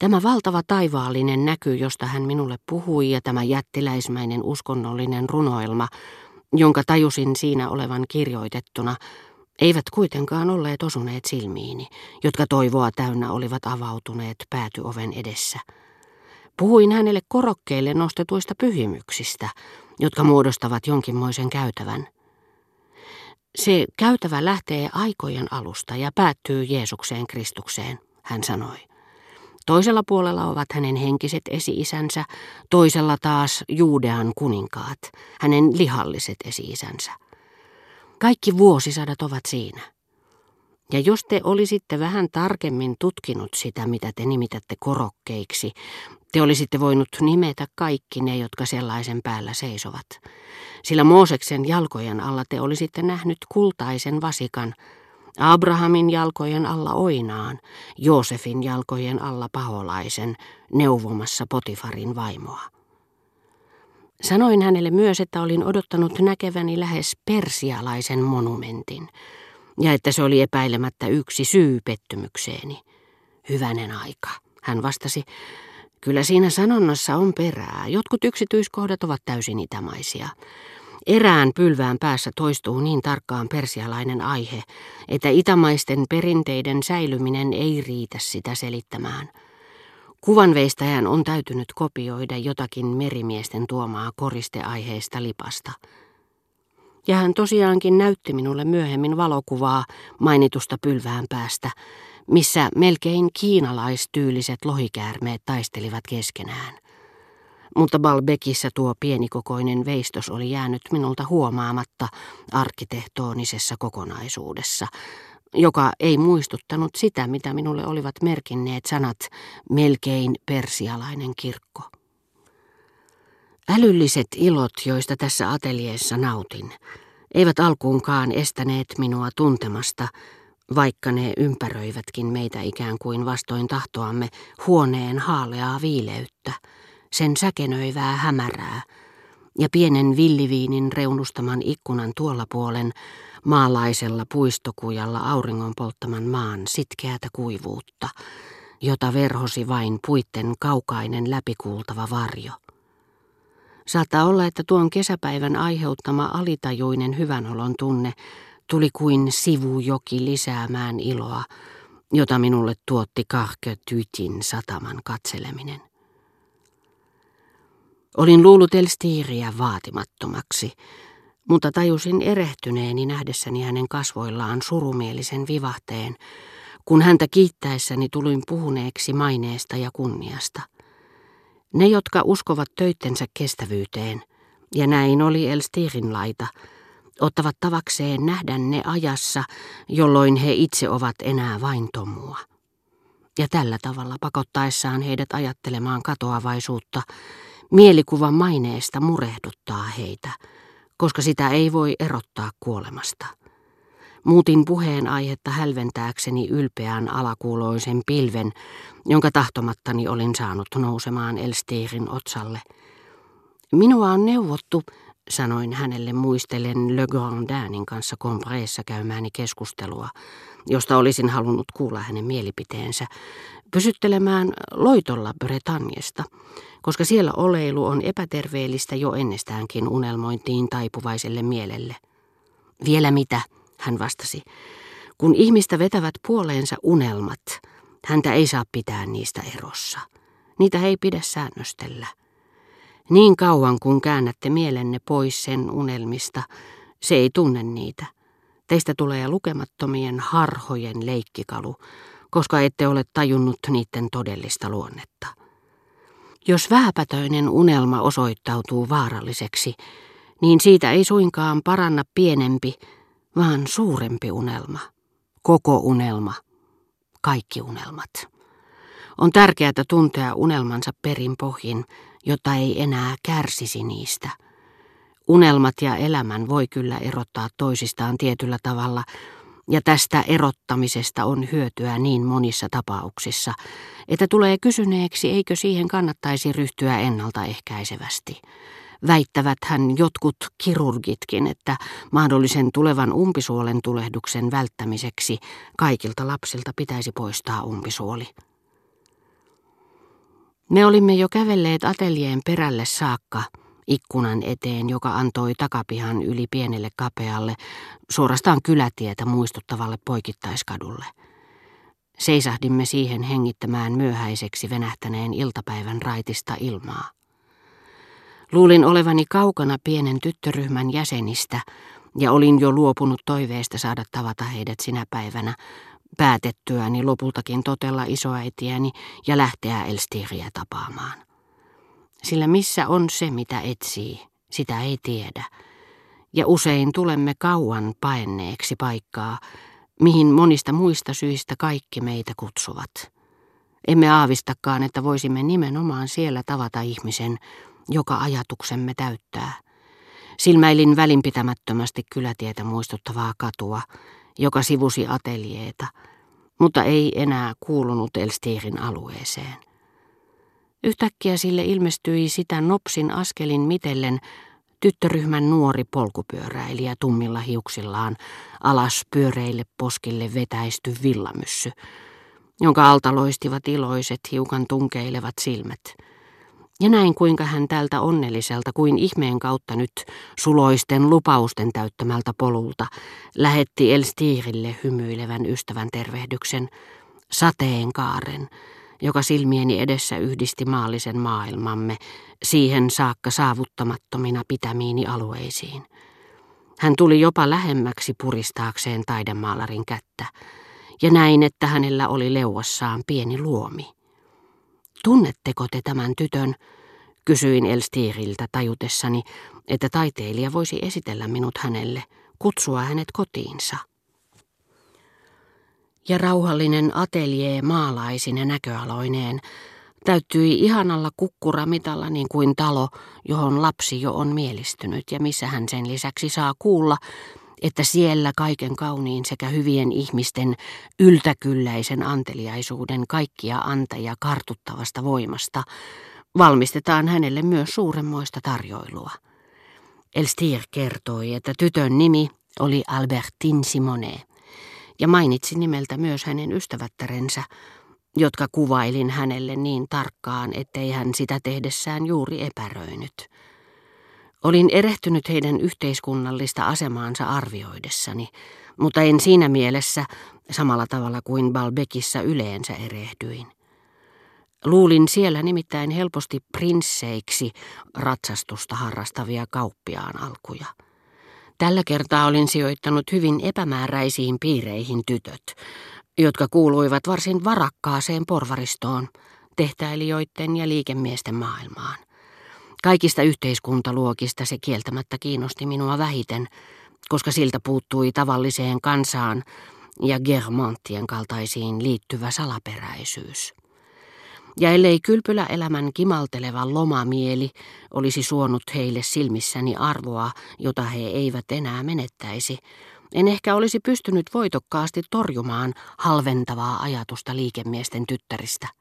Tämä valtava taivaallinen näky, josta hän minulle puhui, ja tämä jättiläismäinen uskonnollinen runoilma, jonka tajusin siinä olevan kirjoitettuna, eivät kuitenkaan olleet osuneet silmiini, jotka toivoa täynnä olivat avautuneet päätyoven edessä. Puhuin hänelle korokkeille nostetuista pyhimyksistä, jotka muodostavat jonkinmoisen käytävän. Se käytävä lähtee aikojen alusta ja päättyy Jeesukseen Kristukseen, hän sanoi. Toisella puolella ovat hänen henkiset esi-isänsä, toisella taas Juudean kuninkaat, hänen lihalliset esi-isänsä. Kaikki vuosisadat ovat siinä. Ja jos te olisitte vähän tarkemmin tutkinut sitä, mitä te nimitätte korokkeiksi, te olisitte voinut nimetä kaikki ne, jotka sellaisen päällä seisovat. Sillä Mooseksen jalkojen alla te olisitte nähnyt kultaisen vasikan, Abrahamin jalkojen alla oinaan, Joosefin jalkojen alla paholaisen, neuvomassa Potifarin vaimoa. Sanoin hänelle myös, että olin odottanut näkeväni lähes persialaisen monumentin, ja että se oli epäilemättä yksi syy pettymykseeni. Hyvänen aika, hän vastasi, kyllä siinä sanonnassa on perää. Jotkut yksityiskohdat ovat täysin itämaisia. Erään pylvään päässä toistuu niin tarkkaan persialainen aihe, että itämaisten perinteiden säilyminen ei riitä sitä selittämään. Kuvanveistäjän on täytynyt kopioida jotakin merimiesten tuomaa koristeaiheista lipasta. Ja hän tosiaankin näytti minulle myöhemmin valokuvaa mainitusta pylvään päästä, missä melkein kiinalaistyyliset lohikäärmeet taistelivat keskenään mutta Balbekissä tuo pienikokoinen veistos oli jäänyt minulta huomaamatta arkkitehtoonisessa kokonaisuudessa, joka ei muistuttanut sitä, mitä minulle olivat merkinneet sanat melkein persialainen kirkko. Älylliset ilot, joista tässä ateljeessa nautin, eivät alkuunkaan estäneet minua tuntemasta, vaikka ne ympäröivätkin meitä ikään kuin vastoin tahtoamme huoneen haaleaa viileyttä – sen säkenöivää hämärää ja pienen villiviinin reunustaman ikkunan tuolla puolen maalaisella puistokujalla auringon polttaman maan sitkeätä kuivuutta, jota verhosi vain puitten kaukainen läpikuultava varjo. Saattaa olla, että tuon kesäpäivän aiheuttama alitajuinen hyvänolon tunne tuli kuin sivujoki lisäämään iloa, jota minulle tuotti kahke Tytin sataman katseleminen. Olin luullut Elstiiriä vaatimattomaksi, mutta tajusin erehtyneeni nähdessäni hänen kasvoillaan surumielisen vivahteen, kun häntä kiittäessäni tulin puhuneeksi maineesta ja kunniasta. Ne, jotka uskovat töittensä kestävyyteen, ja näin oli Elstiirin laita, ottavat tavakseen nähdä ne ajassa, jolloin he itse ovat enää vain tomua. Ja tällä tavalla pakottaessaan heidät ajattelemaan katoavaisuutta, Mielikuva maineesta murehduttaa heitä, koska sitä ei voi erottaa kuolemasta. Muutin puheen aihetta hälventääkseni ylpeän alakuuloisen pilven, jonka tahtomattani olin saanut nousemaan Elstirin otsalle. Minua on neuvottu, sanoin hänelle muistellen Le Grandinin kanssa Compreessa käymääni keskustelua, josta olisin halunnut kuulla hänen mielipiteensä, pysyttelemään loitolla Bretagnesta, koska siellä oleilu on epäterveellistä jo ennestäänkin unelmointiin taipuvaiselle mielelle. Vielä mitä, hän vastasi. Kun ihmistä vetävät puoleensa unelmat, häntä ei saa pitää niistä erossa. Niitä ei pidä säännöstellä. Niin kauan kun käännätte mielenne pois sen unelmista, se ei tunne niitä. Teistä tulee lukemattomien harhojen leikkikalu, koska ette ole tajunnut niiden todellista luonnetta. Jos vähäpätöinen unelma osoittautuu vaaralliseksi, niin siitä ei suinkaan paranna pienempi, vaan suurempi unelma. Koko unelma. Kaikki unelmat. On tärkeää tuntea unelmansa perin pohjin, jotta ei enää kärsisi niistä. Unelmat ja elämän voi kyllä erottaa toisistaan tietyllä tavalla, ja tästä erottamisesta on hyötyä niin monissa tapauksissa, että tulee kysyneeksi, eikö siihen kannattaisi ryhtyä ennaltaehkäisevästi. Väittävät hän jotkut kirurgitkin, että mahdollisen tulevan umpisuolen tulehduksen välttämiseksi kaikilta lapsilta pitäisi poistaa umpisuoli. Me olimme jo kävelleet ateljeen perälle saakka, ikkunan eteen, joka antoi takapihan yli pienelle kapealle, suorastaan kylätietä muistuttavalle poikittaiskadulle. Seisahdimme siihen hengittämään myöhäiseksi venähtäneen iltapäivän raitista ilmaa. Luulin olevani kaukana pienen tyttöryhmän jäsenistä ja olin jo luopunut toiveesta saada tavata heidät sinä päivänä, päätettyäni lopultakin totella isoäitiäni ja lähteä Elstiriä tapaamaan. Sillä missä on se, mitä etsii, sitä ei tiedä. Ja usein tulemme kauan paenneeksi paikkaa, mihin monista muista syistä kaikki meitä kutsuvat. Emme aavistakaan, että voisimme nimenomaan siellä tavata ihmisen, joka ajatuksemme täyttää. Silmäilin välinpitämättömästi kylätietä muistuttavaa katua, joka sivusi ateljeeta, mutta ei enää kuulunut Elstirin alueeseen. Yhtäkkiä sille ilmestyi sitä nopsin askelin mitellen tyttöryhmän nuori polkupyöräilijä tummilla hiuksillaan, alas pyöreille poskille vetäisty villamyssy, jonka alta loistivat iloiset, hiukan tunkeilevat silmät – ja näin kuinka hän tältä onnelliselta kuin ihmeen kautta nyt suloisten lupausten täyttämältä polulta lähetti Elstiirille hymyilevän ystävän tervehdyksen, sateenkaaren, joka silmieni edessä yhdisti maallisen maailmamme siihen saakka saavuttamattomina pitämiini alueisiin. Hän tuli jopa lähemmäksi puristaakseen taidemaalarin kättä, ja näin, että hänellä oli leuassaan pieni luomi. Tunnetteko te tämän tytön? Kysyin Elstiriltä tajutessani, että taiteilija voisi esitellä minut hänelle, kutsua hänet kotiinsa. Ja rauhallinen ateljee maalaisine näköaloineen täyttyi ihanalla kukkuramitalla niin kuin talo, johon lapsi jo on mielistynyt ja missä hän sen lisäksi saa kuulla, että siellä kaiken kauniin sekä hyvien ihmisten yltäkylläisen anteliaisuuden kaikkia antajia kartuttavasta voimasta valmistetaan hänelle myös suuremmoista tarjoilua. Elstir kertoi, että tytön nimi oli Albertine Simone ja mainitsi nimeltä myös hänen ystävättärensä, jotka kuvailin hänelle niin tarkkaan, ettei hän sitä tehdessään juuri epäröinyt. Olin erehtynyt heidän yhteiskunnallista asemaansa arvioidessani, mutta en siinä mielessä samalla tavalla kuin Balbekissa yleensä erehdyin. Luulin siellä nimittäin helposti prinsseiksi ratsastusta harrastavia kauppiaan alkuja. Tällä kertaa olin sijoittanut hyvin epämääräisiin piireihin tytöt, jotka kuuluivat varsin varakkaaseen porvaristoon, tehtäilijöiden ja liikemiesten maailmaan. Kaikista yhteiskuntaluokista se kieltämättä kiinnosti minua vähiten, koska siltä puuttui tavalliseen kansaan ja Germanttien kaltaisiin liittyvä salaperäisyys. Ja ellei kylpyläelämän kimalteleva lomamieli olisi suonut heille silmissäni arvoa, jota he eivät enää menettäisi, en ehkä olisi pystynyt voitokkaasti torjumaan halventavaa ajatusta liikemiesten tyttäristä.